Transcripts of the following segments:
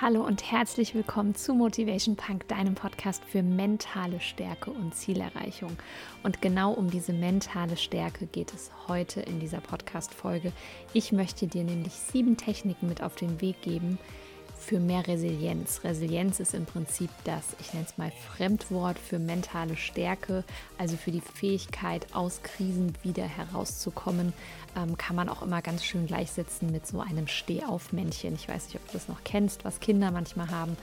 Hallo und herzlich willkommen zu Motivation Punk, deinem Podcast für mentale Stärke und Zielerreichung. Und genau um diese mentale Stärke geht es heute in dieser Podcast-Folge. Ich möchte dir nämlich sieben Techniken mit auf den Weg geben, für mehr Resilienz. Resilienz ist im Prinzip das, ich nenne es mal Fremdwort für mentale Stärke, also für die Fähigkeit, aus Krisen wieder herauszukommen, ähm, kann man auch immer ganz schön gleichsetzen mit so einem Stehaufmännchen. Ich weiß nicht, ob du das noch kennst, was Kinder manchmal haben.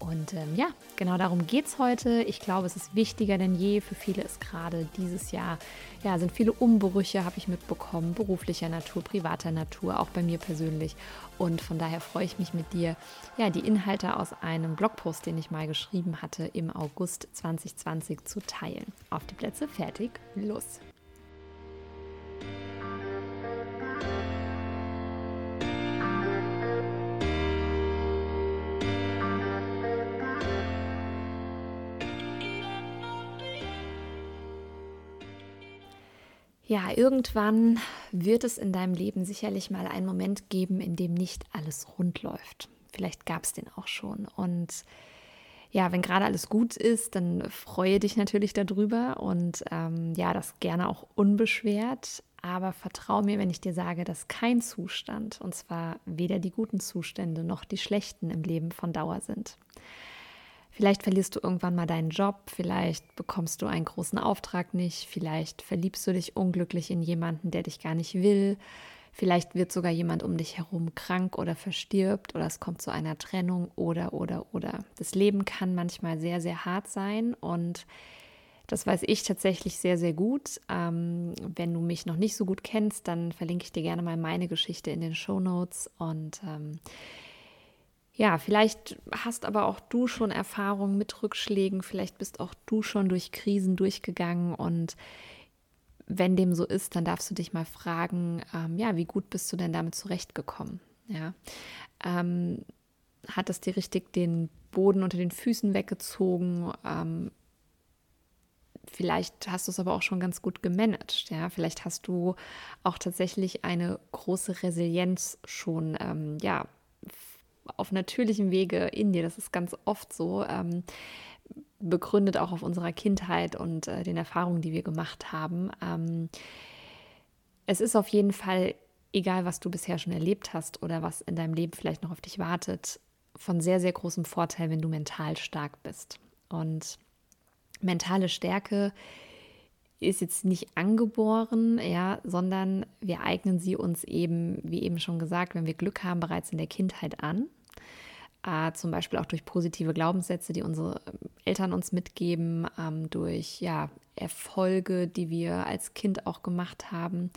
Und ähm, ja, genau darum geht es heute. Ich glaube, es ist wichtiger denn je. Für viele ist gerade dieses Jahr, ja, sind viele Umbrüche, habe ich mitbekommen, beruflicher Natur, privater Natur, auch bei mir persönlich. Und von daher freue ich mich mit dir, ja, die Inhalte aus einem Blogpost, den ich mal geschrieben hatte, im August 2020 zu teilen. Auf die Plätze, fertig, los! Ja, irgendwann wird es in deinem Leben sicherlich mal einen Moment geben, in dem nicht alles rund läuft. Vielleicht gab es den auch schon. Und ja, wenn gerade alles gut ist, dann freue dich natürlich darüber und ähm, ja, das gerne auch unbeschwert. Aber vertrau mir, wenn ich dir sage, dass kein Zustand, und zwar weder die guten Zustände noch die schlechten im Leben von Dauer sind. Vielleicht verlierst du irgendwann mal deinen Job, vielleicht bekommst du einen großen Auftrag nicht, vielleicht verliebst du dich unglücklich in jemanden, der dich gar nicht will, vielleicht wird sogar jemand um dich herum krank oder verstirbt oder es kommt zu einer Trennung oder oder oder. Das Leben kann manchmal sehr, sehr hart sein und das weiß ich tatsächlich sehr, sehr gut. Ähm, wenn du mich noch nicht so gut kennst, dann verlinke ich dir gerne mal meine Geschichte in den Show Notes und ähm, ja, vielleicht hast aber auch du schon Erfahrungen mit Rückschlägen, vielleicht bist auch du schon durch Krisen durchgegangen und wenn dem so ist, dann darfst du dich mal fragen, ähm, ja, wie gut bist du denn damit zurechtgekommen? Ja, ähm, hat es dir richtig den Boden unter den Füßen weggezogen? Ähm, vielleicht hast du es aber auch schon ganz gut gemanagt. Ja, vielleicht hast du auch tatsächlich eine große Resilienz schon, ähm, ja, auf natürlichem Wege in dir. Das ist ganz oft so. Ähm, begründet auch auf unserer Kindheit und äh, den Erfahrungen, die wir gemacht haben. Ähm, es ist auf jeden Fall, egal was du bisher schon erlebt hast oder was in deinem Leben vielleicht noch auf dich wartet, von sehr, sehr großem Vorteil, wenn du mental stark bist. Und mentale Stärke ist jetzt nicht angeboren, ja, sondern wir eignen sie uns eben, wie eben schon gesagt, wenn wir Glück haben, bereits in der Kindheit an äh, zum Beispiel auch durch positive Glaubenssätze, die unsere Eltern uns mitgeben, ähm, durch ja, Erfolge, die wir als Kind auch gemacht haben.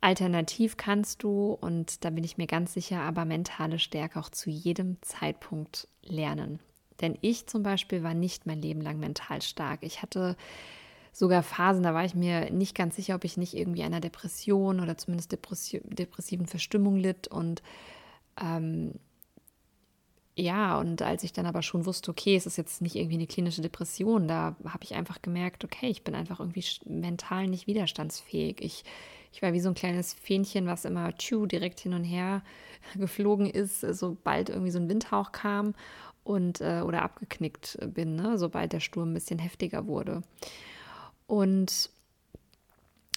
Alternativ kannst du, und da bin ich mir ganz sicher, aber mentale Stärke auch zu jedem Zeitpunkt lernen. Denn ich zum Beispiel war nicht mein Leben lang mental stark. Ich hatte sogar Phasen, da war ich mir nicht ganz sicher, ob ich nicht irgendwie einer Depression oder zumindest depressiven Verstimmung litt. Und ähm, ja, und als ich dann aber schon wusste, okay, es ist jetzt nicht irgendwie eine klinische Depression, da habe ich einfach gemerkt, okay, ich bin einfach irgendwie mental nicht widerstandsfähig. Ich, ich war wie so ein kleines Fähnchen, was immer tschu, direkt hin und her geflogen ist, sobald irgendwie so ein Windhauch kam und äh, oder abgeknickt bin, ne? sobald der Sturm ein bisschen heftiger wurde. Und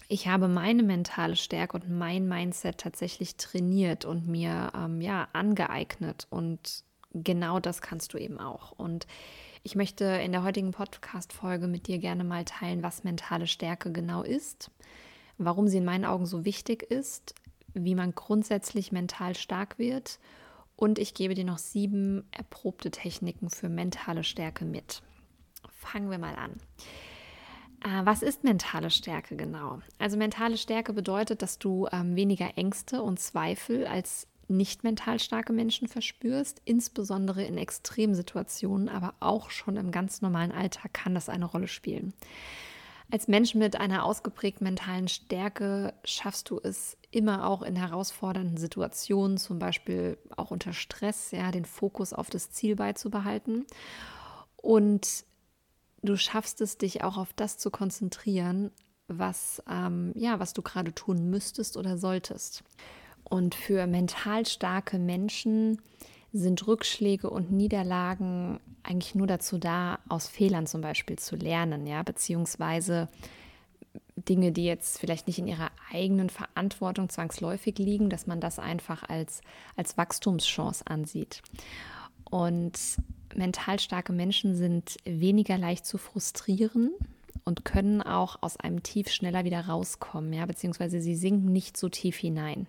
ich habe meine mentale Stärke und mein Mindset tatsächlich trainiert und mir ähm, ja angeeignet und genau das kannst du eben auch. Und ich möchte in der heutigen Podcast-Folge mit dir gerne mal teilen, was mentale Stärke genau ist, warum sie in meinen Augen so wichtig ist, wie man grundsätzlich mental stark wird. Und ich gebe dir noch sieben erprobte Techniken für mentale Stärke mit. Fangen wir mal an. Äh, was ist mentale Stärke genau? Also mentale Stärke bedeutet, dass du ähm, weniger Ängste und Zweifel als nicht mental starke Menschen verspürst, insbesondere in Extremsituationen, aber auch schon im ganz normalen Alltag kann das eine Rolle spielen. Als Mensch mit einer ausgeprägten mentalen Stärke schaffst du es immer auch in herausfordernden Situationen, zum Beispiel auch unter Stress, ja, den Fokus auf das Ziel beizubehalten. Und du schaffst es, dich auch auf das zu konzentrieren, was, ähm, ja, was du gerade tun müsstest oder solltest. Und für mental starke Menschen sind Rückschläge und Niederlagen eigentlich nur dazu da, aus Fehlern zum Beispiel zu lernen, ja, beziehungsweise Dinge, die jetzt vielleicht nicht in ihrer eigenen Verantwortung zwangsläufig liegen, dass man das einfach als, als Wachstumschance ansieht. Und mental starke Menschen sind weniger leicht zu frustrieren und können auch aus einem Tief schneller wieder rauskommen, ja, beziehungsweise sie sinken nicht so tief hinein.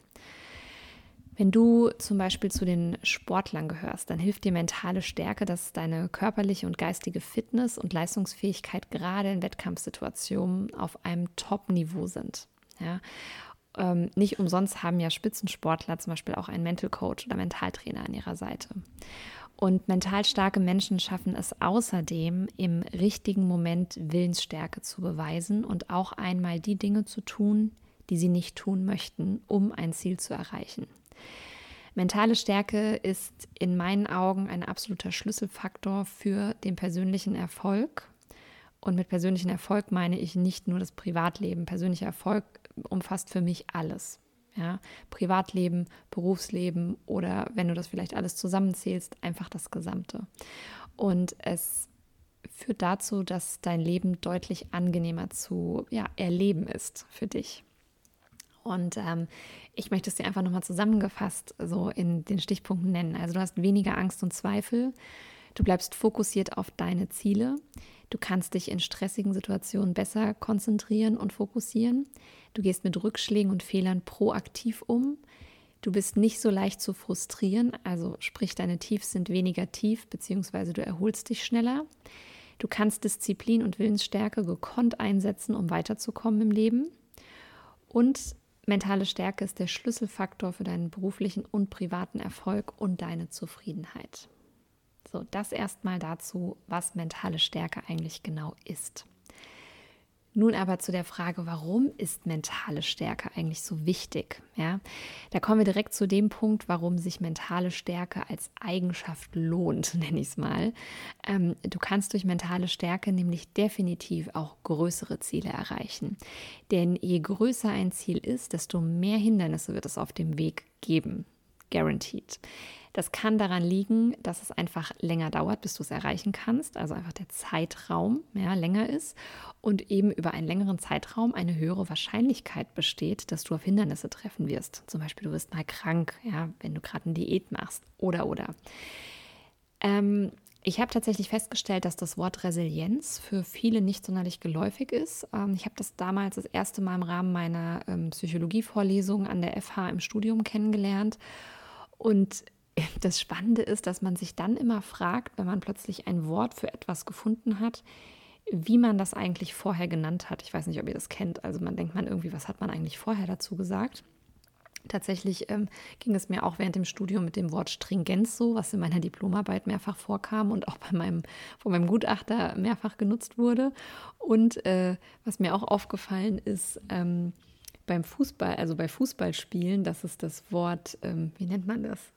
Wenn du zum Beispiel zu den Sportlern gehörst, dann hilft dir mentale Stärke, dass deine körperliche und geistige Fitness und Leistungsfähigkeit gerade in Wettkampfsituationen auf einem Top-Niveau sind. Ja? Ähm, nicht umsonst haben ja Spitzensportler zum Beispiel auch einen Mental Coach oder Mentaltrainer an ihrer Seite. Und mental starke Menschen schaffen es außerdem, im richtigen Moment Willensstärke zu beweisen und auch einmal die Dinge zu tun, die sie nicht tun möchten, um ein Ziel zu erreichen. Mentale Stärke ist in meinen Augen ein absoluter Schlüsselfaktor für den persönlichen Erfolg. Und mit persönlichem Erfolg meine ich nicht nur das Privatleben. Persönlicher Erfolg umfasst für mich alles. Ja, Privatleben, Berufsleben oder wenn du das vielleicht alles zusammenzählst, einfach das Gesamte. Und es führt dazu, dass dein Leben deutlich angenehmer zu ja, erleben ist für dich. Und ähm, ich möchte es dir einfach nochmal zusammengefasst so in den Stichpunkten nennen. Also du hast weniger Angst und Zweifel. Du bleibst fokussiert auf deine Ziele. Du kannst dich in stressigen Situationen besser konzentrieren und fokussieren. Du gehst mit Rückschlägen und Fehlern proaktiv um. Du bist nicht so leicht zu frustrieren, also sprich, deine Tiefs sind weniger tief, beziehungsweise du erholst dich schneller. Du kannst Disziplin und Willensstärke gekonnt einsetzen, um weiterzukommen im Leben. Und Mentale Stärke ist der Schlüsselfaktor für deinen beruflichen und privaten Erfolg und deine Zufriedenheit. So, das erstmal dazu, was mentale Stärke eigentlich genau ist. Nun aber zu der Frage, warum ist mentale Stärke eigentlich so wichtig? Ja, da kommen wir direkt zu dem Punkt, warum sich mentale Stärke als Eigenschaft lohnt, nenne ich es mal. Ähm, du kannst durch mentale Stärke nämlich definitiv auch größere Ziele erreichen. Denn je größer ein Ziel ist, desto mehr Hindernisse wird es auf dem Weg geben. Guaranteed. Das kann daran liegen, dass es einfach länger dauert, bis du es erreichen kannst, also einfach der Zeitraum ja, länger ist und eben über einen längeren Zeitraum eine höhere Wahrscheinlichkeit besteht, dass du auf Hindernisse treffen wirst. Zum Beispiel, du wirst mal krank, ja, wenn du gerade eine Diät machst oder oder. Ähm, ich habe tatsächlich festgestellt, dass das Wort Resilienz für viele nicht sonderlich geläufig ist. Ähm, ich habe das damals das erste Mal im Rahmen meiner ähm, Psychologievorlesung an der FH im Studium kennengelernt. Und das Spannende ist, dass man sich dann immer fragt, wenn man plötzlich ein Wort für etwas gefunden hat, wie man das eigentlich vorher genannt hat. Ich weiß nicht, ob ihr das kennt. Also man denkt man irgendwie, was hat man eigentlich vorher dazu gesagt? Tatsächlich ähm, ging es mir auch während dem Studium mit dem Wort Stringenz so, was in meiner Diplomarbeit mehrfach vorkam und auch bei meinem, von meinem Gutachter mehrfach genutzt wurde. Und äh, was mir auch aufgefallen ist, ähm, beim Fußball, also bei Fußballspielen, dass es das Wort, ähm, wie nennt man das?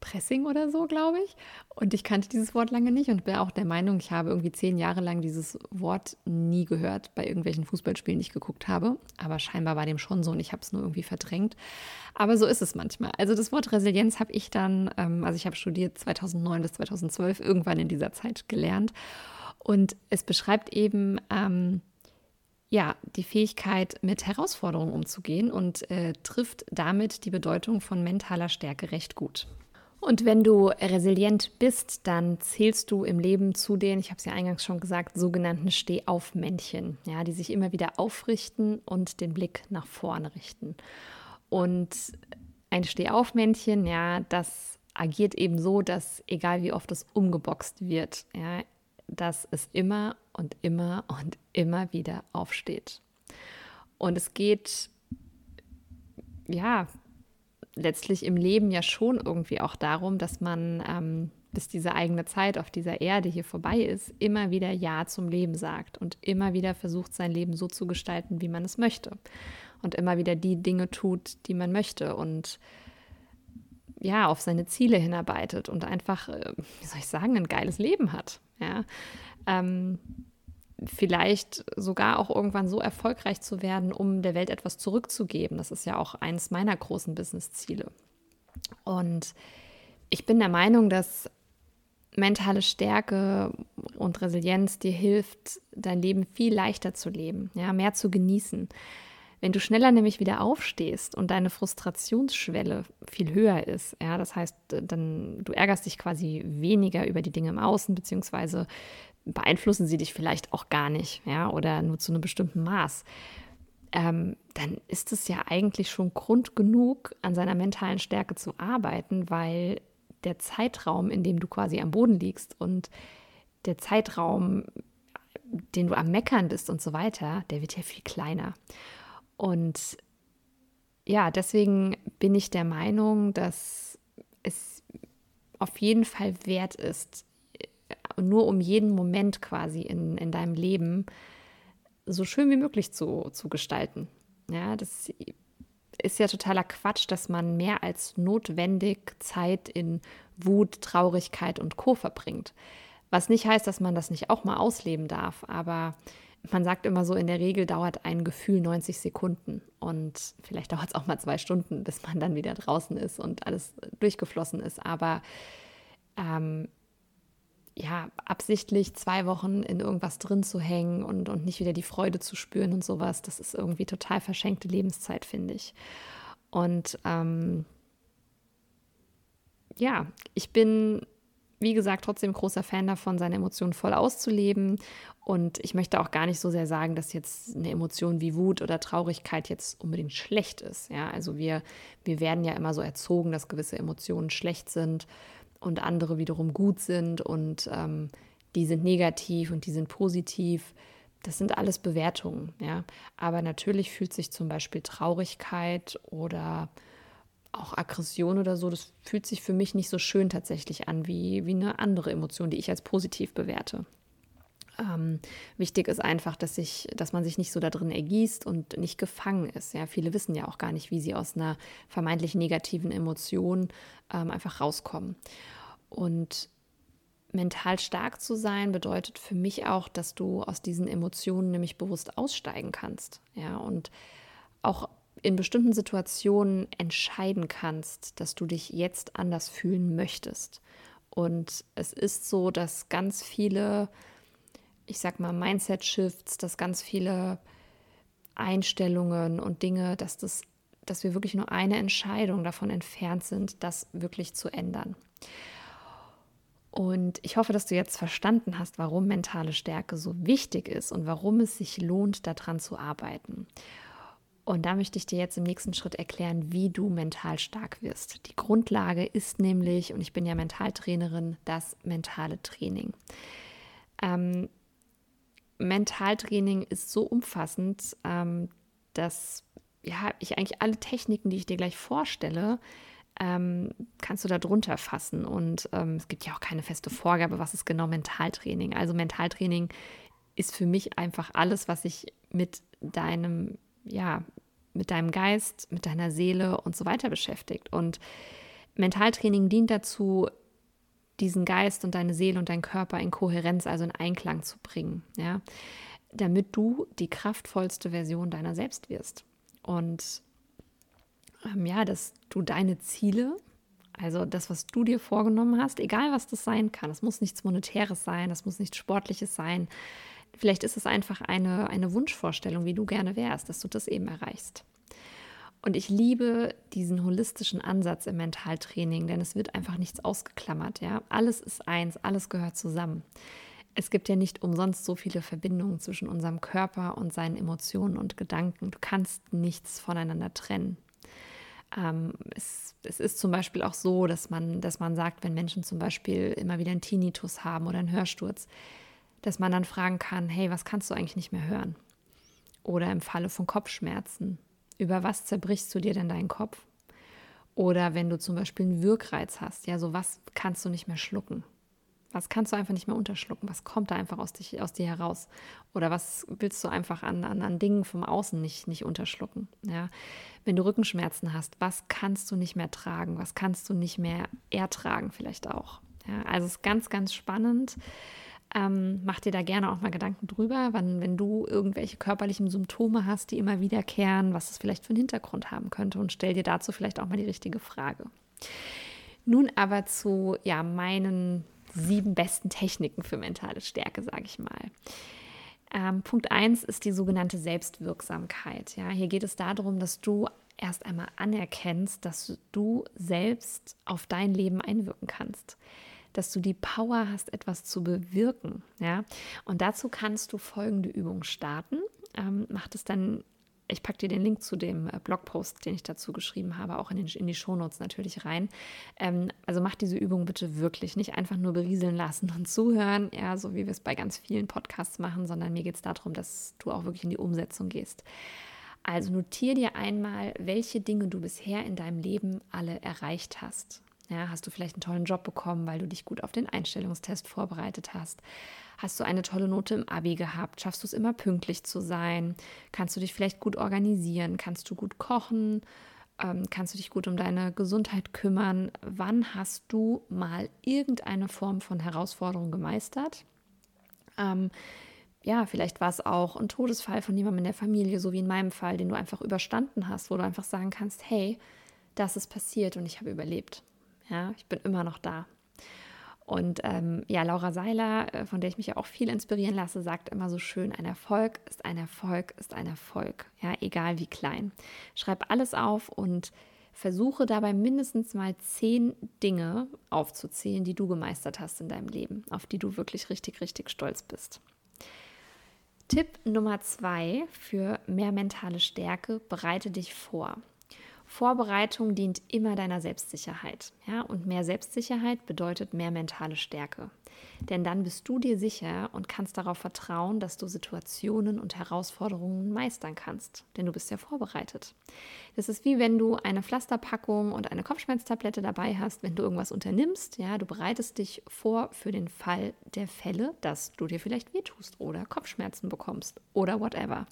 Pressing oder so, glaube ich. Und ich kannte dieses Wort lange nicht und bin auch der Meinung, ich habe irgendwie zehn Jahre lang dieses Wort nie gehört bei irgendwelchen Fußballspielen, die ich geguckt habe. Aber scheinbar war dem schon so und ich habe es nur irgendwie verdrängt. Aber so ist es manchmal. Also das Wort Resilienz habe ich dann, ähm, also ich habe studiert 2009 bis 2012, irgendwann in dieser Zeit gelernt. Und es beschreibt eben, ähm, ja, die Fähigkeit, mit Herausforderungen umzugehen und äh, trifft damit die Bedeutung von mentaler Stärke recht gut. Und wenn du resilient bist, dann zählst du im Leben zu den, ich habe es ja eingangs schon gesagt, sogenannten Stehaufmännchen, ja, die sich immer wieder aufrichten und den Blick nach vorne richten. Und ein Stehaufmännchen, ja, das agiert eben so, dass egal wie oft es umgeboxt wird, ja, dass es immer und immer und immer wieder aufsteht. Und es geht ja letztlich im Leben ja schon irgendwie auch darum, dass man, ähm, bis diese eigene Zeit auf dieser Erde hier vorbei ist, immer wieder Ja zum Leben sagt und immer wieder versucht, sein Leben so zu gestalten, wie man es möchte. Und immer wieder die Dinge tut, die man möchte und ja, auf seine Ziele hinarbeitet und einfach, äh, wie soll ich sagen, ein geiles Leben hat. Ja. Ähm, vielleicht sogar auch irgendwann so erfolgreich zu werden, um der Welt etwas zurückzugeben. Das ist ja auch eines meiner großen Business-Ziele. Und ich bin der Meinung, dass mentale Stärke und Resilienz dir hilft, dein Leben viel leichter zu leben, ja, mehr zu genießen. Wenn du schneller nämlich wieder aufstehst und deine Frustrationsschwelle viel höher ist, ja, das heißt, dann du ärgerst dich quasi weniger über die Dinge im Außen, beziehungsweise beeinflussen sie dich vielleicht auch gar nicht, ja, oder nur zu einem bestimmten Maß. Ähm, dann ist es ja eigentlich schon Grund genug, an seiner mentalen Stärke zu arbeiten, weil der Zeitraum, in dem du quasi am Boden liegst und der Zeitraum, den du am Meckern bist und so weiter, der wird ja viel kleiner. Und ja, deswegen bin ich der Meinung, dass es auf jeden Fall wert ist, nur um jeden Moment quasi in, in deinem Leben so schön wie möglich zu, zu gestalten. Ja, das ist ja totaler Quatsch, dass man mehr als notwendig Zeit in Wut, Traurigkeit und Co. verbringt. Was nicht heißt, dass man das nicht auch mal ausleben darf, aber man sagt immer so, in der Regel dauert ein Gefühl 90 Sekunden und vielleicht dauert es auch mal zwei Stunden, bis man dann wieder draußen ist und alles durchgeflossen ist. Aber ähm, ja, absichtlich zwei Wochen in irgendwas drin zu hängen und, und nicht wieder die Freude zu spüren und sowas, das ist irgendwie total verschenkte Lebenszeit, finde ich. Und ähm, ja, ich bin, wie gesagt, trotzdem großer Fan davon, seine Emotionen voll auszuleben. Und ich möchte auch gar nicht so sehr sagen, dass jetzt eine Emotion wie Wut oder Traurigkeit jetzt unbedingt schlecht ist. Ja, also wir, wir werden ja immer so erzogen, dass gewisse Emotionen schlecht sind und andere wiederum gut sind und ähm, die sind negativ und die sind positiv. Das sind alles Bewertungen, ja. Aber natürlich fühlt sich zum Beispiel Traurigkeit oder auch Aggression oder so, das fühlt sich für mich nicht so schön tatsächlich an wie, wie eine andere Emotion, die ich als positiv bewerte. Ähm, wichtig ist einfach, dass, ich, dass man sich nicht so da drin ergießt und nicht gefangen ist. Ja, viele wissen ja auch gar nicht, wie sie aus einer vermeintlich negativen Emotion ähm, einfach rauskommen. Und mental stark zu sein bedeutet für mich auch, dass du aus diesen Emotionen nämlich bewusst aussteigen kannst. Ja, und auch in bestimmten Situationen entscheiden kannst, dass du dich jetzt anders fühlen möchtest. Und es ist so, dass ganz viele, ich sag mal, Mindset-Shifts, dass ganz viele Einstellungen und Dinge, dass das, dass wir wirklich nur eine Entscheidung davon entfernt sind, das wirklich zu ändern. Und ich hoffe, dass du jetzt verstanden hast, warum mentale Stärke so wichtig ist und warum es sich lohnt, daran zu arbeiten. Und da möchte ich dir jetzt im nächsten Schritt erklären, wie du mental stark wirst. Die Grundlage ist nämlich, und ich bin ja Mentaltrainerin, das mentale Training. Ähm, Mentaltraining ist so umfassend, ähm, dass ja, ich eigentlich alle Techniken, die ich dir gleich vorstelle, ähm, kannst du da drunter fassen. Und ähm, es gibt ja auch keine feste Vorgabe, was ist genau Mentaltraining. Also Mentaltraining ist für mich einfach alles, was sich mit deinem, ja, mit deinem Geist, mit deiner Seele und so weiter beschäftigt. Und Mentaltraining dient dazu, diesen Geist und deine Seele und deinen Körper in Kohärenz, also in Einklang zu bringen, ja, damit du die kraftvollste Version deiner selbst wirst. Und ähm, ja, dass du deine Ziele, also das, was du dir vorgenommen hast, egal was das sein kann, es muss nichts Monetäres sein, das muss nichts Sportliches sein. Vielleicht ist es einfach eine, eine Wunschvorstellung, wie du gerne wärst, dass du das eben erreichst. Und ich liebe diesen holistischen Ansatz im Mentaltraining, denn es wird einfach nichts ausgeklammert. Ja? Alles ist eins, alles gehört zusammen. Es gibt ja nicht umsonst so viele Verbindungen zwischen unserem Körper und seinen Emotionen und Gedanken. Du kannst nichts voneinander trennen. Ähm, es, es, ist zum Beispiel auch so, dass man, dass man sagt, wenn Menschen zum Beispiel immer wieder einen Tinnitus haben oder einen Hörsturz, dass man dann fragen kann, hey, was kannst du eigentlich nicht mehr hören? Oder im Falle von Kopfschmerzen, über was zerbrichst du dir denn deinen Kopf? Oder wenn du zum Beispiel einen Wirkreiz hast, ja, so was kannst du nicht mehr schlucken? Was kannst du einfach nicht mehr unterschlucken? Was kommt da einfach aus, dich, aus dir heraus? Oder was willst du einfach an, an, an Dingen vom Außen nicht, nicht unterschlucken? Ja? Wenn du Rückenschmerzen hast, was kannst du nicht mehr tragen? Was kannst du nicht mehr ertragen vielleicht auch? Ja? Also es ist ganz, ganz spannend. Ähm, mach dir da gerne auch mal Gedanken drüber, wann, wenn du irgendwelche körperlichen Symptome hast, die immer wiederkehren, was es vielleicht für einen Hintergrund haben könnte und stell dir dazu vielleicht auch mal die richtige Frage. Nun aber zu ja, meinen sieben besten Techniken für mentale Stärke, sage ich mal. Ähm, Punkt 1 ist die sogenannte Selbstwirksamkeit. Ja, hier geht es darum, dass du erst einmal anerkennst, dass du selbst auf dein Leben einwirken kannst. Dass du die Power hast, etwas zu bewirken. Ja? Und dazu kannst du folgende Übung starten. Ähm, mach das dann ich packe dir den Link zu dem äh, Blogpost, den ich dazu geschrieben habe, auch in, den, in die Shownotes natürlich rein. Ähm, also mach diese Übung bitte wirklich. Nicht einfach nur berieseln lassen und zuhören, ja, so wie wir es bei ganz vielen Podcasts machen, sondern mir geht es darum, dass du auch wirklich in die Umsetzung gehst. Also notier dir einmal, welche Dinge du bisher in deinem Leben alle erreicht hast. Ja, hast du vielleicht einen tollen Job bekommen, weil du dich gut auf den Einstellungstest vorbereitet hast? Hast du eine tolle Note im Abi gehabt? Schaffst du es immer pünktlich zu sein? Kannst du dich vielleicht gut organisieren? Kannst du gut kochen? Ähm, kannst du dich gut um deine Gesundheit kümmern? Wann hast du mal irgendeine Form von Herausforderung gemeistert? Ähm, ja, vielleicht war es auch ein Todesfall von jemandem in der Familie, so wie in meinem Fall, den du einfach überstanden hast, wo du einfach sagen kannst, hey, das ist passiert und ich habe überlebt. Ja, ich bin immer noch da. Und ähm, ja, Laura Seiler, äh, von der ich mich ja auch viel inspirieren lasse, sagt immer so schön, ein Erfolg ist ein Erfolg ist ein Erfolg, ja, egal wie klein. Schreib alles auf und versuche dabei mindestens mal zehn Dinge aufzuzählen, die du gemeistert hast in deinem Leben, auf die du wirklich richtig, richtig stolz bist. Tipp Nummer zwei für mehr mentale Stärke, bereite dich vor. Vorbereitung dient immer deiner Selbstsicherheit. Ja? Und mehr Selbstsicherheit bedeutet mehr mentale Stärke. Denn dann bist du dir sicher und kannst darauf vertrauen, dass du Situationen und Herausforderungen meistern kannst. Denn du bist ja vorbereitet. Das ist wie wenn du eine Pflasterpackung und eine Kopfschmerztablette dabei hast, wenn du irgendwas unternimmst. Ja, du bereitest dich vor für den Fall der Fälle, dass du dir vielleicht wehtust oder Kopfschmerzen bekommst oder whatever.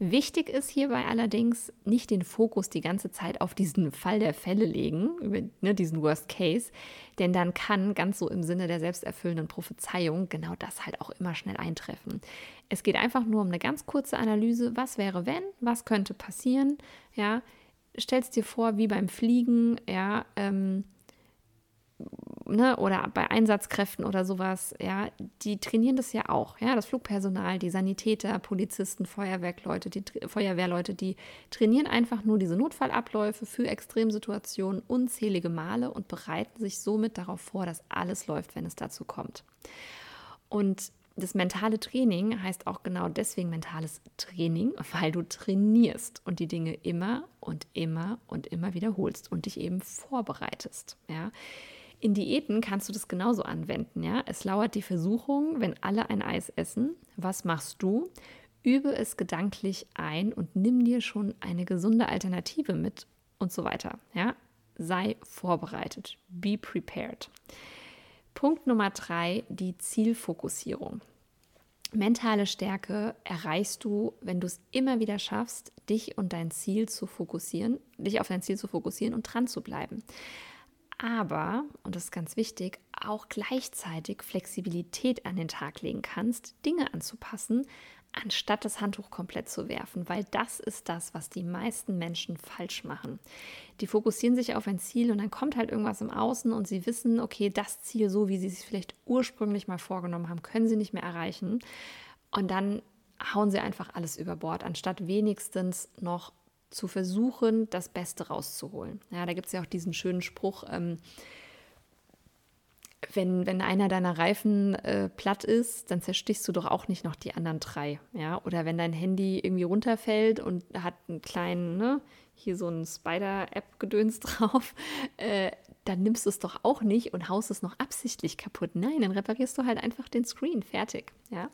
Wichtig ist hierbei allerdings nicht den Fokus die ganze Zeit auf diesen Fall der Fälle legen, über ne, diesen Worst Case, denn dann kann ganz so im Sinne der selbsterfüllenden Prophezeiung genau das halt auch immer schnell eintreffen. Es geht einfach nur um eine ganz kurze Analyse, was wäre wenn, was könnte passieren, ja, stellst dir vor, wie beim Fliegen, ja, ähm, ne, oder bei Einsatzkräften oder sowas, ja, die trainieren das ja auch, ja, das Flugpersonal, die Sanitäter, Polizisten, Feuerwehrleute, die Feuerwehrleute, die trainieren einfach nur diese Notfallabläufe für Extremsituationen unzählige Male und bereiten sich somit darauf vor, dass alles läuft, wenn es dazu kommt. Und das mentale Training heißt auch genau deswegen mentales Training, weil du trainierst und die Dinge immer und immer und immer wiederholst und dich eben vorbereitest. Ja. In Diäten kannst du das genauso anwenden. Ja? Es lauert die Versuchung, wenn alle ein Eis essen. Was machst du? Übe es gedanklich ein und nimm dir schon eine gesunde Alternative mit und so weiter. Ja? Sei vorbereitet. Be prepared. Punkt Nummer drei, die Zielfokussierung. Mentale Stärke erreichst du, wenn du es immer wieder schaffst, dich und dein Ziel zu fokussieren, dich auf dein Ziel zu fokussieren und dran zu bleiben aber, und das ist ganz wichtig, auch gleichzeitig Flexibilität an den Tag legen kannst, Dinge anzupassen, anstatt das Handtuch komplett zu werfen, weil das ist das, was die meisten Menschen falsch machen. Die fokussieren sich auf ein Ziel und dann kommt halt irgendwas im Außen und sie wissen, okay, das Ziel, so wie sie es vielleicht ursprünglich mal vorgenommen haben, können sie nicht mehr erreichen. Und dann hauen sie einfach alles über Bord, anstatt wenigstens noch zu versuchen, das Beste rauszuholen. Ja, da gibt es ja auch diesen schönen Spruch, ähm, wenn, wenn einer deiner Reifen äh, platt ist, dann zerstichst du doch auch nicht noch die anderen drei. Ja? Oder wenn dein Handy irgendwie runterfällt und hat einen kleinen, ne, hier so ein Spider-App-Gedöns drauf, äh, dann nimmst du es doch auch nicht und haust es noch absichtlich kaputt. Nein, dann reparierst du halt einfach den Screen. Fertig. Ja?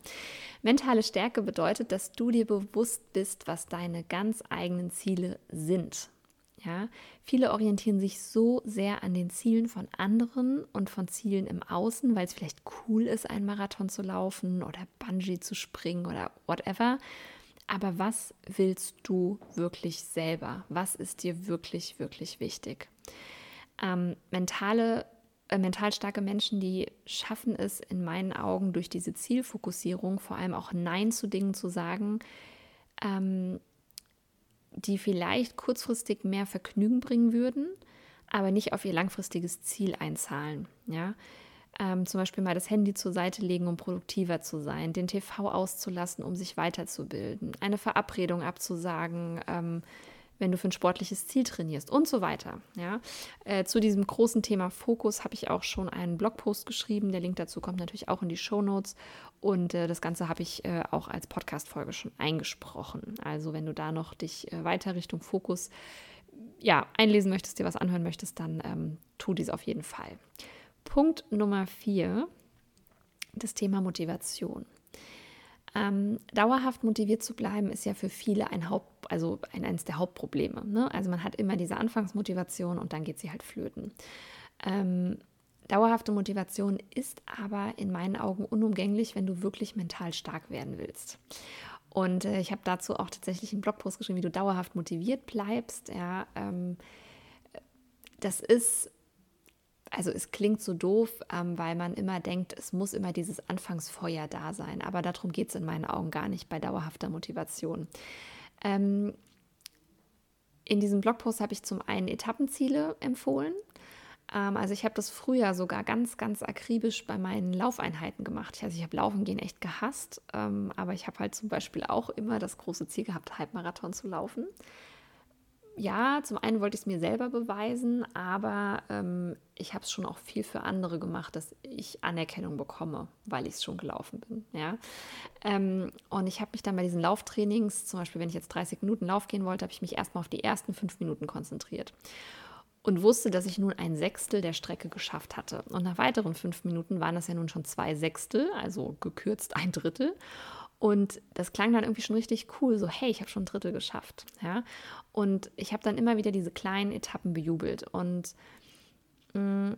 Mentale Stärke bedeutet, dass du dir bewusst bist, was deine ganz eigenen Ziele sind. Ja, viele orientieren sich so sehr an den Zielen von anderen und von Zielen im Außen, weil es vielleicht cool ist, einen Marathon zu laufen oder Bungee zu springen oder whatever. Aber was willst du wirklich selber? Was ist dir wirklich, wirklich wichtig? Ähm, mentale, äh, mental starke Menschen, die schaffen es in meinen Augen durch diese Zielfokussierung, vor allem auch Nein zu Dingen zu sagen, ähm, die vielleicht kurzfristig mehr Vergnügen bringen würden, aber nicht auf ihr langfristiges Ziel einzahlen. Ja, ähm, zum Beispiel mal das Handy zur Seite legen, um produktiver zu sein, den TV auszulassen, um sich weiterzubilden, eine Verabredung abzusagen, ähm, wenn du für ein sportliches Ziel trainierst und so weiter. Ja? Äh, zu diesem großen Thema Fokus habe ich auch schon einen Blogpost geschrieben. Der Link dazu kommt natürlich auch in die Show Notes. Und äh, das Ganze habe ich äh, auch als Podcast-Folge schon eingesprochen. Also wenn du da noch dich äh, weiter Richtung Fokus ja, einlesen möchtest, dir was anhören möchtest, dann ähm, tu dies auf jeden Fall. Punkt Nummer vier, das Thema Motivation. Ähm, dauerhaft motiviert zu bleiben, ist ja für viele ein Haupt, also ein, eines der Hauptprobleme. Ne? Also man hat immer diese Anfangsmotivation und dann geht sie halt flöten. Ähm, dauerhafte Motivation ist aber in meinen Augen unumgänglich, wenn du wirklich mental stark werden willst. Und äh, ich habe dazu auch tatsächlich einen Blogpost geschrieben, wie du dauerhaft motiviert bleibst. Ja, ähm, das ist also es klingt so doof, ähm, weil man immer denkt, es muss immer dieses Anfangsfeuer da sein. Aber darum geht es in meinen Augen gar nicht bei dauerhafter Motivation. Ähm, in diesem Blogpost habe ich zum einen Etappenziele empfohlen. Ähm, also ich habe das früher sogar ganz, ganz akribisch bei meinen Laufeinheiten gemacht. Also ich habe Laufen gehen echt gehasst, ähm, aber ich habe halt zum Beispiel auch immer das große Ziel gehabt, Halbmarathon zu laufen ja, zum einen wollte ich es mir selber beweisen, aber ähm, ich habe es schon auch viel für andere gemacht, dass ich Anerkennung bekomme, weil ich es schon gelaufen bin. Ja? Ähm, und ich habe mich dann bei diesen Lauftrainings, zum Beispiel wenn ich jetzt 30 Minuten Lauf gehen wollte, habe ich mich erstmal auf die ersten fünf Minuten konzentriert und wusste, dass ich nun ein Sechstel der Strecke geschafft hatte. Und nach weiteren fünf Minuten waren das ja nun schon zwei Sechstel, also gekürzt ein Drittel. Und das klang dann irgendwie schon richtig cool, so hey, ich habe schon ein Drittel geschafft. Ja? Und ich habe dann immer wieder diese kleinen Etappen bejubelt und mh, mm,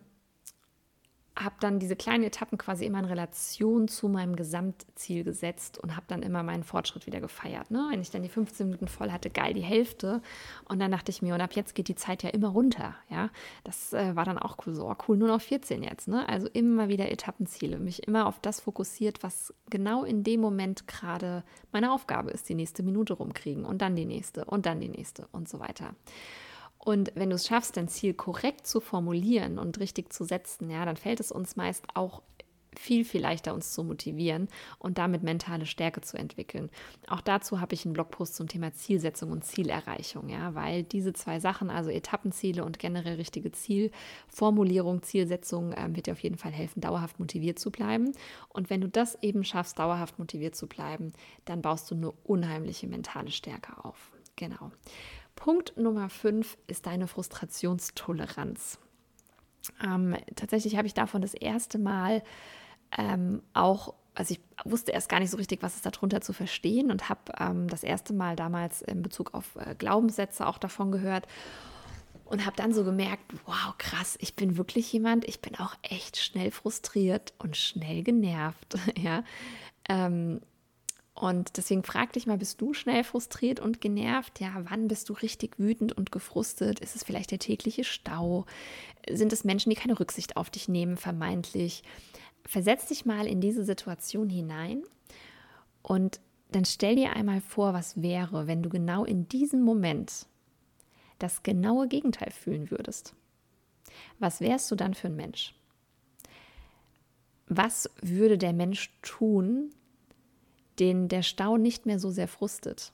habe dann diese kleinen Etappen quasi immer in Relation zu meinem Gesamtziel gesetzt und habe dann immer meinen Fortschritt wieder gefeiert. Ne? Wenn ich dann die 15 Minuten voll hatte, geil, die Hälfte. Und dann dachte ich mir, und ab jetzt geht die Zeit ja immer runter. Ja, das äh, war dann auch cool. So, oh, cool, nur noch 14 jetzt. Ne? Also immer wieder Etappenziele. Mich immer auf das fokussiert, was genau in dem Moment gerade meine Aufgabe ist. Die nächste Minute rumkriegen und dann die nächste und dann die nächste und so weiter. Und wenn du es schaffst, dein Ziel korrekt zu formulieren und richtig zu setzen, ja, dann fällt es uns meist auch viel, viel leichter, uns zu motivieren und damit mentale Stärke zu entwickeln. Auch dazu habe ich einen Blogpost zum Thema Zielsetzung und Zielerreichung, ja, weil diese zwei Sachen, also Etappenziele und generell richtige Zielformulierung, Zielsetzung, äh, wird dir auf jeden Fall helfen, dauerhaft motiviert zu bleiben. Und wenn du das eben schaffst, dauerhaft motiviert zu bleiben, dann baust du eine unheimliche mentale Stärke auf. Genau. Punkt Nummer fünf ist deine Frustrationstoleranz. Ähm, tatsächlich habe ich davon das erste Mal ähm, auch, also ich wusste erst gar nicht so richtig, was ist darunter zu verstehen und habe ähm, das erste Mal damals in Bezug auf äh, Glaubenssätze auch davon gehört und habe dann so gemerkt, wow, krass, ich bin wirklich jemand, ich bin auch echt schnell frustriert und schnell genervt, ja. Ähm, und deswegen frag dich mal, bist du schnell frustriert und genervt? Ja, wann bist du richtig wütend und gefrustet? Ist es vielleicht der tägliche Stau? Sind es Menschen, die keine Rücksicht auf dich nehmen, vermeintlich? Versetz dich mal in diese Situation hinein und dann stell dir einmal vor, was wäre, wenn du genau in diesem Moment das genaue Gegenteil fühlen würdest. Was wärst du dann für ein Mensch? Was würde der Mensch tun, den der Stau nicht mehr so sehr frustet.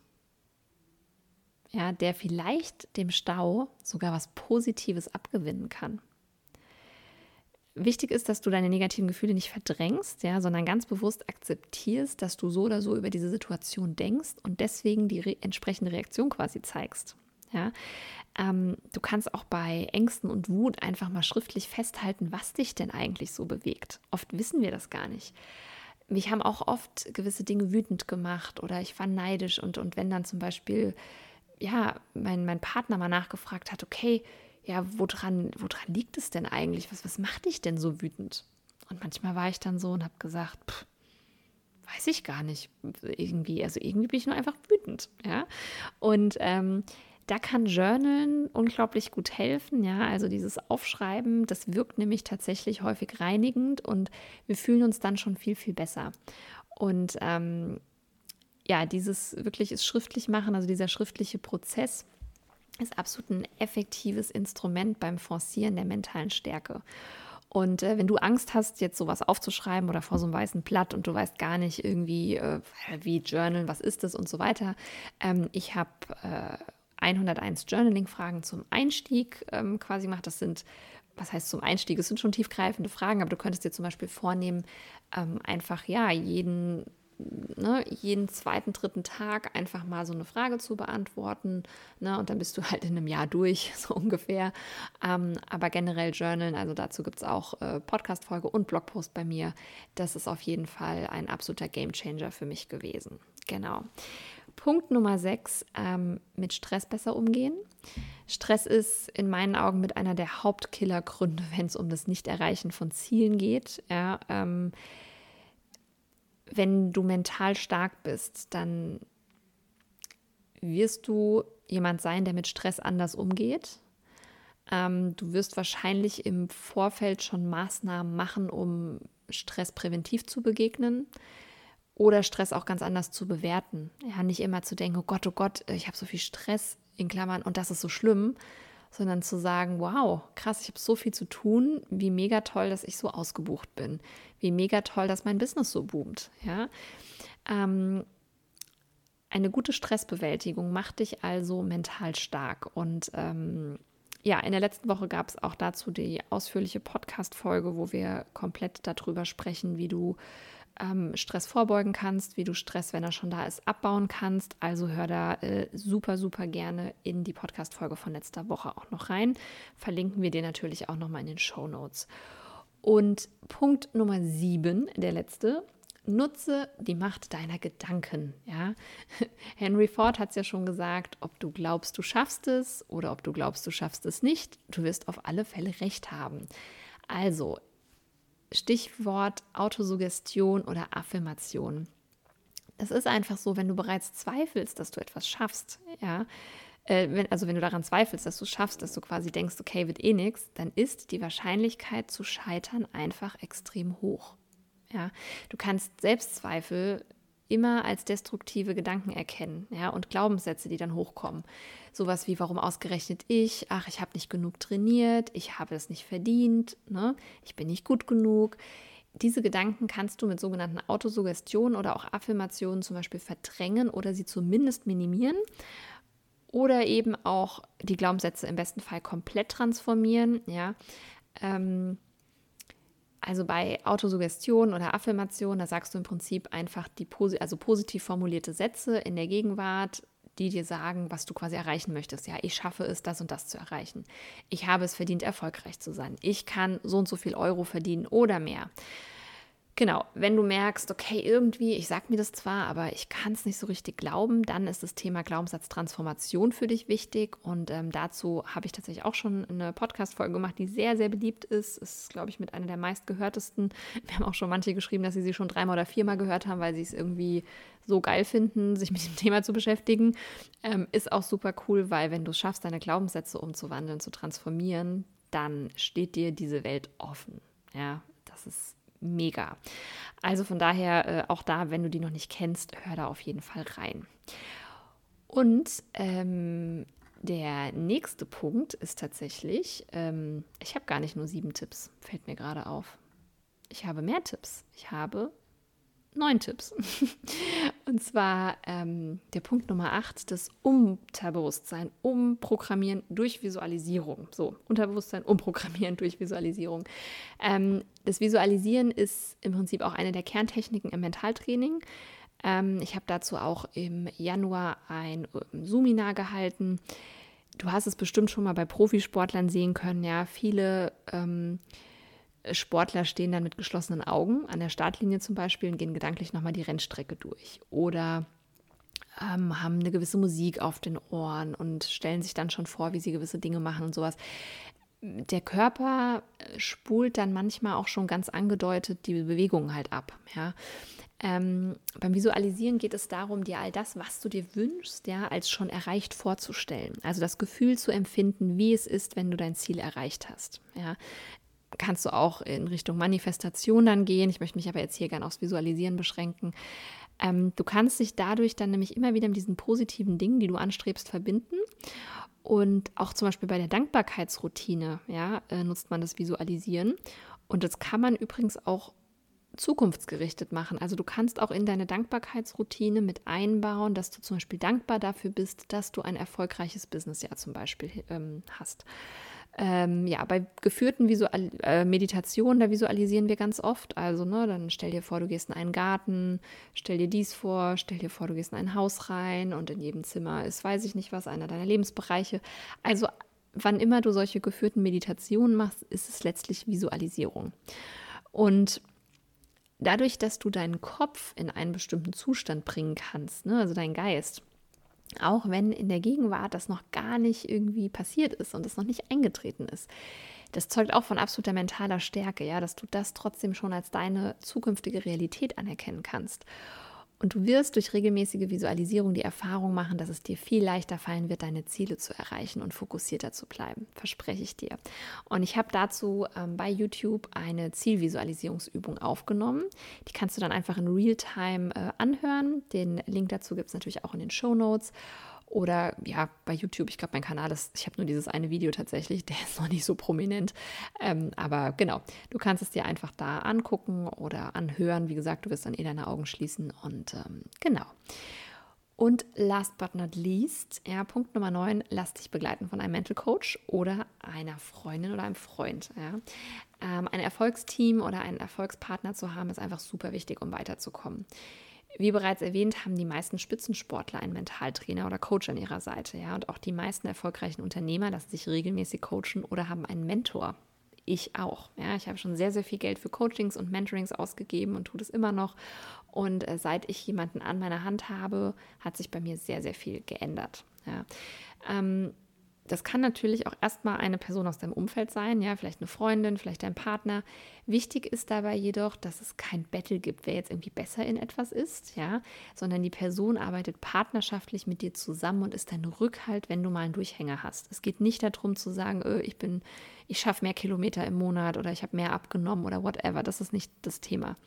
Ja, der vielleicht dem Stau sogar was Positives abgewinnen kann. Wichtig ist, dass du deine negativen Gefühle nicht verdrängst, ja, sondern ganz bewusst akzeptierst, dass du so oder so über diese Situation denkst und deswegen die re entsprechende Reaktion quasi zeigst. Ja, ähm, du kannst auch bei Ängsten und Wut einfach mal schriftlich festhalten, was dich denn eigentlich so bewegt. Oft wissen wir das gar nicht mich haben auch oft gewisse Dinge wütend gemacht oder ich war neidisch und, und wenn dann zum Beispiel, ja, mein, mein Partner mal nachgefragt hat, okay, ja, woran, woran liegt es denn eigentlich? Was, was macht dich denn so wütend? Und manchmal war ich dann so und habe gesagt, pff, weiß ich gar nicht, irgendwie, also irgendwie bin ich nur einfach wütend, ja. Und ähm, da kann Journalen unglaublich gut helfen. Ja, also dieses Aufschreiben, das wirkt nämlich tatsächlich häufig reinigend und wir fühlen uns dann schon viel, viel besser. Und ähm, ja, dieses wirklich ist schriftlich machen, also dieser schriftliche Prozess, ist absolut ein effektives Instrument beim Forcieren der mentalen Stärke. Und äh, wenn du Angst hast, jetzt sowas aufzuschreiben oder vor so einem weißen Blatt und du weißt gar nicht irgendwie, äh, wie Journal, was ist das und so weiter. Ähm, ich habe äh, 101 Journaling-Fragen zum Einstieg ähm, quasi gemacht. Das sind, was heißt zum Einstieg? Es sind schon tiefgreifende Fragen, aber du könntest dir zum Beispiel vornehmen, ähm, einfach ja jeden ne, jeden zweiten, dritten Tag einfach mal so eine Frage zu beantworten. Ne, und dann bist du halt in einem Jahr durch, so ungefähr. Ähm, aber generell Journalen, also dazu gibt es auch äh, Podcast-Folge und Blogpost bei mir. Das ist auf jeden Fall ein absoluter Gamechanger für mich gewesen. Genau. Punkt Nummer sechs, ähm, mit Stress besser umgehen. Stress ist in meinen Augen mit einer der Hauptkillergründe, wenn es um das Nicht-Erreichen von Zielen geht. Ja, ähm, wenn du mental stark bist, dann wirst du jemand sein, der mit Stress anders umgeht. Ähm, du wirst wahrscheinlich im Vorfeld schon Maßnahmen machen, um Stress präventiv zu begegnen oder Stress auch ganz anders zu bewerten. Ja, nicht immer zu denken, oh Gott, oh Gott, ich habe so viel Stress in Klammern und das ist so schlimm, sondern zu sagen, wow, krass, ich habe so viel zu tun, wie mega toll, dass ich so ausgebucht bin, wie mega toll, dass mein Business so boomt. Ja? Ähm, eine gute Stressbewältigung macht dich also mental stark. Und ähm, ja, in der letzten Woche gab es auch dazu die ausführliche Podcast-Folge, wo wir komplett darüber sprechen, wie du ähm, Stress vorbeugen kannst, wie du Stress, wenn er schon da ist, abbauen kannst. Also hör da äh, super, super gerne in die Podcast-Folge von letzter Woche auch noch rein. Verlinken wir dir natürlich auch nochmal in den Show Notes. Und Punkt Nummer sieben, der letzte, nutze die Macht deiner Gedanken. Ja? Henry Ford hat es ja schon gesagt, ob du glaubst, du schaffst es oder ob du glaubst, du schaffst es nicht, du wirst auf alle Fälle recht haben. Also Stichwort Autosuggestion oder Affirmation. Es ist einfach so, wenn du bereits zweifelst, dass du etwas schaffst, ja, äh, also wenn du daran zweifelst, dass du schaffst, dass du quasi denkst, okay, wird eh nichts, dann ist die Wahrscheinlichkeit zu scheitern einfach extrem hoch. Ja, du kannst Selbstzweifel immer als destruktive Gedanken erkennen, ja, und Glaubenssätze, die dann hochkommen. Sowas wie, warum ausgerechnet ich? Ach, ich habe nicht genug trainiert, ich habe es nicht verdient, ne? ich bin nicht gut genug. Diese Gedanken kannst du mit sogenannten Autosuggestionen oder auch Affirmationen zum Beispiel verdrängen oder sie zumindest minimieren oder eben auch die Glaubenssätze im besten Fall komplett transformieren. Ja, ähm, also bei Autosuggestion oder Affirmation, da sagst du im Prinzip einfach die also positiv formulierte Sätze in der Gegenwart, die dir sagen, was du quasi erreichen möchtest. Ja, ich schaffe es, das und das zu erreichen. Ich habe es verdient, erfolgreich zu sein. Ich kann so und so viel Euro verdienen oder mehr. Genau, wenn du merkst, okay, irgendwie, ich sage mir das zwar, aber ich kann es nicht so richtig glauben, dann ist das Thema Glaubenssatztransformation für dich wichtig. Und ähm, dazu habe ich tatsächlich auch schon eine Podcast-Folge gemacht, die sehr, sehr beliebt ist. Ist, glaube ich, mit einer der meistgehörtesten. Wir haben auch schon manche geschrieben, dass sie sie schon dreimal oder viermal gehört haben, weil sie es irgendwie so geil finden, sich mit dem Thema zu beschäftigen. Ähm, ist auch super cool, weil wenn du es schaffst, deine Glaubenssätze umzuwandeln, zu transformieren, dann steht dir diese Welt offen. Ja, das ist mega. Also von daher äh, auch da, wenn du die noch nicht kennst, hör da auf jeden Fall rein. Und ähm, der nächste Punkt ist tatsächlich, ähm, ich habe gar nicht nur sieben Tipps, fällt mir gerade auf. Ich habe mehr Tipps. Ich habe neun Tipps. Und zwar ähm, der Punkt Nummer acht, das Unterbewusstsein umprogrammieren durch Visualisierung. So, Unterbewusstsein umprogrammieren durch Visualisierung. Ähm, das Visualisieren ist im Prinzip auch eine der Kerntechniken im Mentaltraining. Ähm, ich habe dazu auch im Januar ein ähm, Seminar gehalten. Du hast es bestimmt schon mal bei Profisportlern sehen können, ja, viele ähm, Sportler stehen dann mit geschlossenen Augen an der Startlinie zum Beispiel und gehen gedanklich nochmal die Rennstrecke durch. Oder ähm, haben eine gewisse Musik auf den Ohren und stellen sich dann schon vor, wie sie gewisse Dinge machen und sowas. Der Körper spult dann manchmal auch schon ganz angedeutet die Bewegungen halt ab. Ja. Ähm, beim Visualisieren geht es darum, dir all das, was du dir wünschst, ja, als schon erreicht vorzustellen. Also das Gefühl zu empfinden, wie es ist, wenn du dein Ziel erreicht hast. Ja kannst du auch in Richtung Manifestation dann gehen. Ich möchte mich aber jetzt hier gerne aufs Visualisieren beschränken. Ähm, du kannst dich dadurch dann nämlich immer wieder mit diesen positiven Dingen, die du anstrebst, verbinden. Und auch zum Beispiel bei der Dankbarkeitsroutine ja, äh, nutzt man das Visualisieren. Und das kann man übrigens auch zukunftsgerichtet machen. Also du kannst auch in deine Dankbarkeitsroutine mit einbauen, dass du zum Beispiel dankbar dafür bist, dass du ein erfolgreiches Businessjahr zum Beispiel ähm, hast. Ähm, ja, bei geführten Visual äh, Meditationen, da visualisieren wir ganz oft. Also, ne, dann stell dir vor, du gehst in einen Garten, stell dir dies vor, stell dir vor, du gehst in ein Haus rein und in jedem Zimmer ist, weiß ich nicht was, einer deiner Lebensbereiche. Also, wann immer du solche geführten Meditationen machst, ist es letztlich Visualisierung. Und dadurch, dass du deinen Kopf in einen bestimmten Zustand bringen kannst, ne, also deinen Geist, auch wenn in der Gegenwart das noch gar nicht irgendwie passiert ist und es noch nicht eingetreten ist. Das zeugt auch von absoluter mentaler Stärke, ja, dass du das trotzdem schon als deine zukünftige Realität anerkennen kannst. Und du wirst durch regelmäßige Visualisierung die Erfahrung machen, dass es dir viel leichter fallen wird, deine Ziele zu erreichen und fokussierter zu bleiben. Verspreche ich dir. Und ich habe dazu ähm, bei YouTube eine Zielvisualisierungsübung aufgenommen. Die kannst du dann einfach in Realtime äh, anhören. Den Link dazu gibt es natürlich auch in den Show Notes. Oder ja, bei YouTube, ich glaube, mein Kanal ist, ich habe nur dieses eine Video tatsächlich, der ist noch nicht so prominent. Ähm, aber genau, du kannst es dir einfach da angucken oder anhören. Wie gesagt, du wirst dann eh deine Augen schließen und ähm, genau. Und last but not least, ja, Punkt Nummer 9, lass dich begleiten von einem Mental Coach oder einer Freundin oder einem Freund. Ja. Ähm, ein Erfolgsteam oder einen Erfolgspartner zu haben, ist einfach super wichtig, um weiterzukommen. Wie bereits erwähnt, haben die meisten Spitzensportler einen Mentaltrainer oder Coach an ihrer Seite. Ja? Und auch die meisten erfolgreichen Unternehmer lassen sich regelmäßig coachen oder haben einen Mentor. Ich auch. Ja? Ich habe schon sehr, sehr viel Geld für Coachings und Mentorings ausgegeben und tue das immer noch. Und äh, seit ich jemanden an meiner Hand habe, hat sich bei mir sehr, sehr viel geändert. Ja? Ähm, das kann natürlich auch erstmal eine Person aus deinem Umfeld sein, ja, vielleicht eine Freundin, vielleicht dein Partner. Wichtig ist dabei jedoch, dass es kein Battle gibt, wer jetzt irgendwie besser in etwas ist, ja, sondern die Person arbeitet partnerschaftlich mit dir zusammen und ist dein Rückhalt, wenn du mal einen Durchhänger hast. Es geht nicht darum zu sagen, öh, ich bin, ich schaffe mehr Kilometer im Monat oder ich habe mehr abgenommen oder whatever. Das ist nicht das Thema.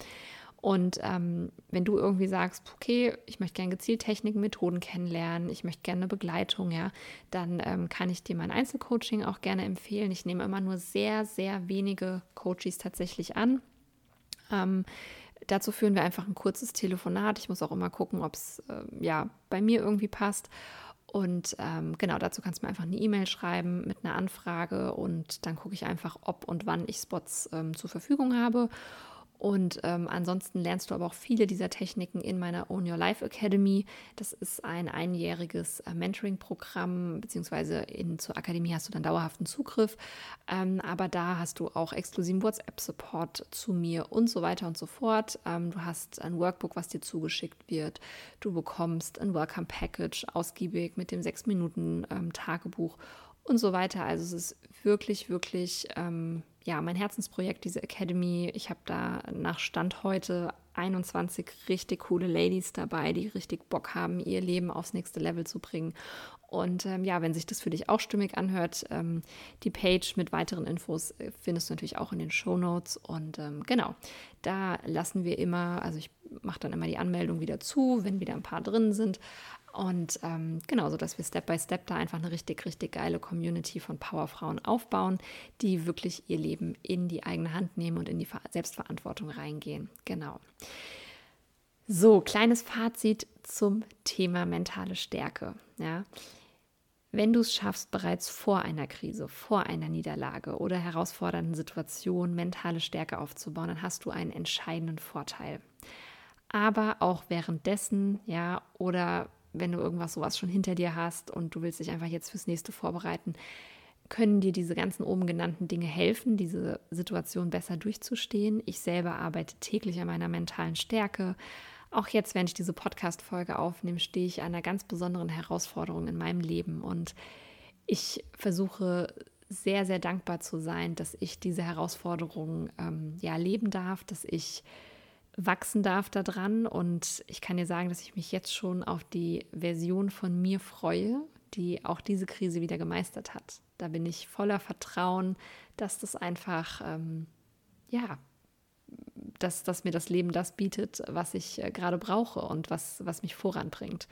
Und ähm, wenn du irgendwie sagst, okay, ich möchte gerne gezielt Techniken, Methoden kennenlernen, ich möchte gerne eine Begleitung, ja, dann ähm, kann ich dir mein Einzelcoaching auch gerne empfehlen. Ich nehme immer nur sehr, sehr wenige Coaches tatsächlich an. Ähm, dazu führen wir einfach ein kurzes Telefonat. Ich muss auch immer gucken, ob es äh, ja bei mir irgendwie passt. Und ähm, genau, dazu kannst du mir einfach eine E-Mail schreiben mit einer Anfrage und dann gucke ich einfach, ob und wann ich Spots ähm, zur Verfügung habe. Und ähm, ansonsten lernst du aber auch viele dieser Techniken in meiner Own Your Life Academy. Das ist ein einjähriges äh, Mentoring-Programm, beziehungsweise in, zur Akademie hast du dann dauerhaften Zugriff. Ähm, aber da hast du auch exklusiven WhatsApp-Support zu mir und so weiter und so fort. Ähm, du hast ein Workbook, was dir zugeschickt wird. Du bekommst ein Welcome Package, ausgiebig mit dem 6-Minuten-Tagebuch ähm, und so weiter. Also es ist wirklich, wirklich ähm, ja, mein Herzensprojekt, diese Academy. Ich habe da nach Stand heute 21 richtig coole Ladies dabei, die richtig Bock haben, ihr Leben aufs nächste Level zu bringen. Und ähm, ja, wenn sich das für dich auch stimmig anhört, ähm, die Page mit weiteren Infos äh, findest du natürlich auch in den Show Notes. Und ähm, genau, da lassen wir immer, also ich mache dann immer die Anmeldung wieder zu, wenn wieder ein paar drin sind. Und ähm, genau, so dass wir Step by Step da einfach eine richtig, richtig geile Community von Powerfrauen aufbauen, die wirklich ihr Leben in die eigene Hand nehmen und in die Selbstverantwortung reingehen. Genau. So, kleines Fazit zum Thema mentale Stärke. Ja. Wenn du es schaffst, bereits vor einer Krise, vor einer Niederlage oder herausfordernden Situation mentale Stärke aufzubauen, dann hast du einen entscheidenden Vorteil. Aber auch währenddessen, ja, oder wenn du irgendwas sowas schon hinter dir hast und du willst dich einfach jetzt fürs nächste vorbereiten, können dir diese ganzen oben genannten Dinge helfen, diese Situation besser durchzustehen. Ich selber arbeite täglich an meiner mentalen Stärke. Auch jetzt, wenn ich diese Podcast-Folge aufnehme, stehe ich einer ganz besonderen Herausforderung in meinem Leben und ich versuche sehr, sehr dankbar zu sein, dass ich diese Herausforderung ähm, ja leben darf, dass ich wachsen darf daran. Und ich kann dir sagen, dass ich mich jetzt schon auf die Version von mir freue, die auch diese Krise wieder gemeistert hat. Da bin ich voller Vertrauen, dass das einfach, ähm, ja, dass, dass mir das Leben das bietet, was ich äh, gerade brauche und was, was mich voranbringt.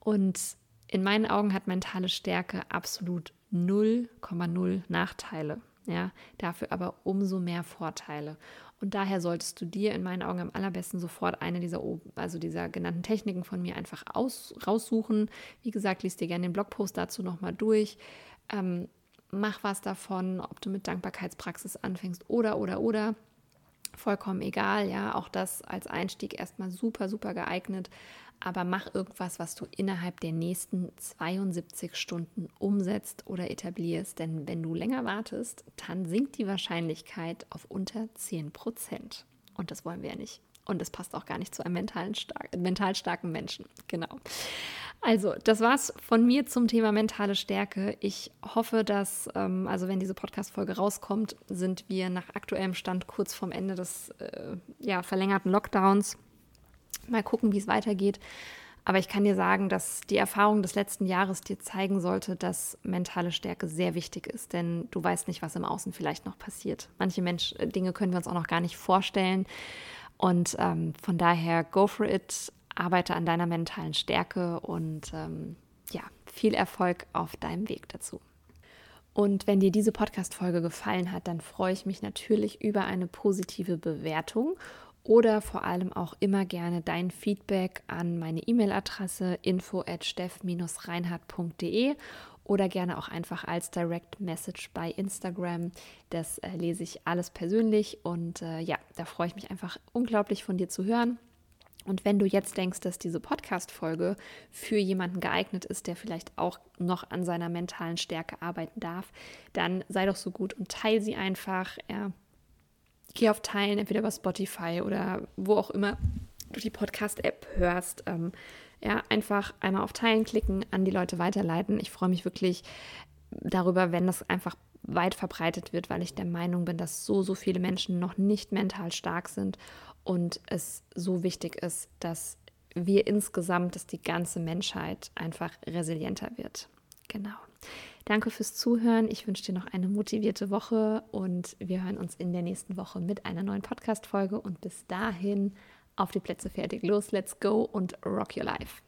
Und in meinen Augen hat mentale Stärke absolut 0,0 Nachteile. Ja, dafür aber umso mehr Vorteile. Und daher solltest du dir in meinen Augen am allerbesten sofort eine dieser, also dieser genannten Techniken von mir einfach aus, raussuchen. Wie gesagt, liest dir gerne den Blogpost dazu nochmal durch. Ähm, mach was davon, ob du mit Dankbarkeitspraxis anfängst oder, oder, oder. Vollkommen egal, ja, auch das als Einstieg erstmal super, super geeignet aber mach irgendwas, was du innerhalb der nächsten 72 Stunden umsetzt oder etablierst. Denn wenn du länger wartest, dann sinkt die Wahrscheinlichkeit auf unter 10 Prozent. Und das wollen wir ja nicht. Und das passt auch gar nicht zu einem mentalen stark, mental starken Menschen. Genau. Also, das war's von mir zum Thema mentale Stärke. Ich hoffe, dass, ähm, also wenn diese Podcast-Folge rauskommt, sind wir nach aktuellem Stand kurz vorm Ende des äh, ja, verlängerten Lockdowns. Mal gucken, wie es weitergeht. Aber ich kann dir sagen, dass die Erfahrung des letzten Jahres dir zeigen sollte, dass mentale Stärke sehr wichtig ist, denn du weißt nicht, was im Außen vielleicht noch passiert. Manche Mensch äh, Dinge können wir uns auch noch gar nicht vorstellen. Und ähm, von daher, go for it, arbeite an deiner mentalen Stärke und ähm, ja, viel Erfolg auf deinem Weg dazu. Und wenn dir diese Podcast-Folge gefallen hat, dann freue ich mich natürlich über eine positive Bewertung oder vor allem auch immer gerne dein Feedback an meine E-Mail-Adresse info at steff-reinhardt.de oder gerne auch einfach als Direct Message bei Instagram. Das äh, lese ich alles persönlich und äh, ja, da freue ich mich einfach unglaublich von dir zu hören. Und wenn du jetzt denkst, dass diese Podcast-Folge für jemanden geeignet ist, der vielleicht auch noch an seiner mentalen Stärke arbeiten darf, dann sei doch so gut und teile sie einfach. Ja, geh auf Teilen, entweder über Spotify oder wo auch immer du die Podcast-App hörst. Ähm, ja, einfach einmal auf Teilen klicken, an die Leute weiterleiten. Ich freue mich wirklich darüber, wenn das einfach weit verbreitet wird, weil ich der Meinung bin, dass so, so viele Menschen noch nicht mental stark sind und es so wichtig ist, dass wir insgesamt, dass die ganze Menschheit einfach resilienter wird. Genau. Danke fürs Zuhören. Ich wünsche dir noch eine motivierte Woche und wir hören uns in der nächsten Woche mit einer neuen Podcast-Folge. Und bis dahin auf die Plätze fertig. Los, let's go und rock your life.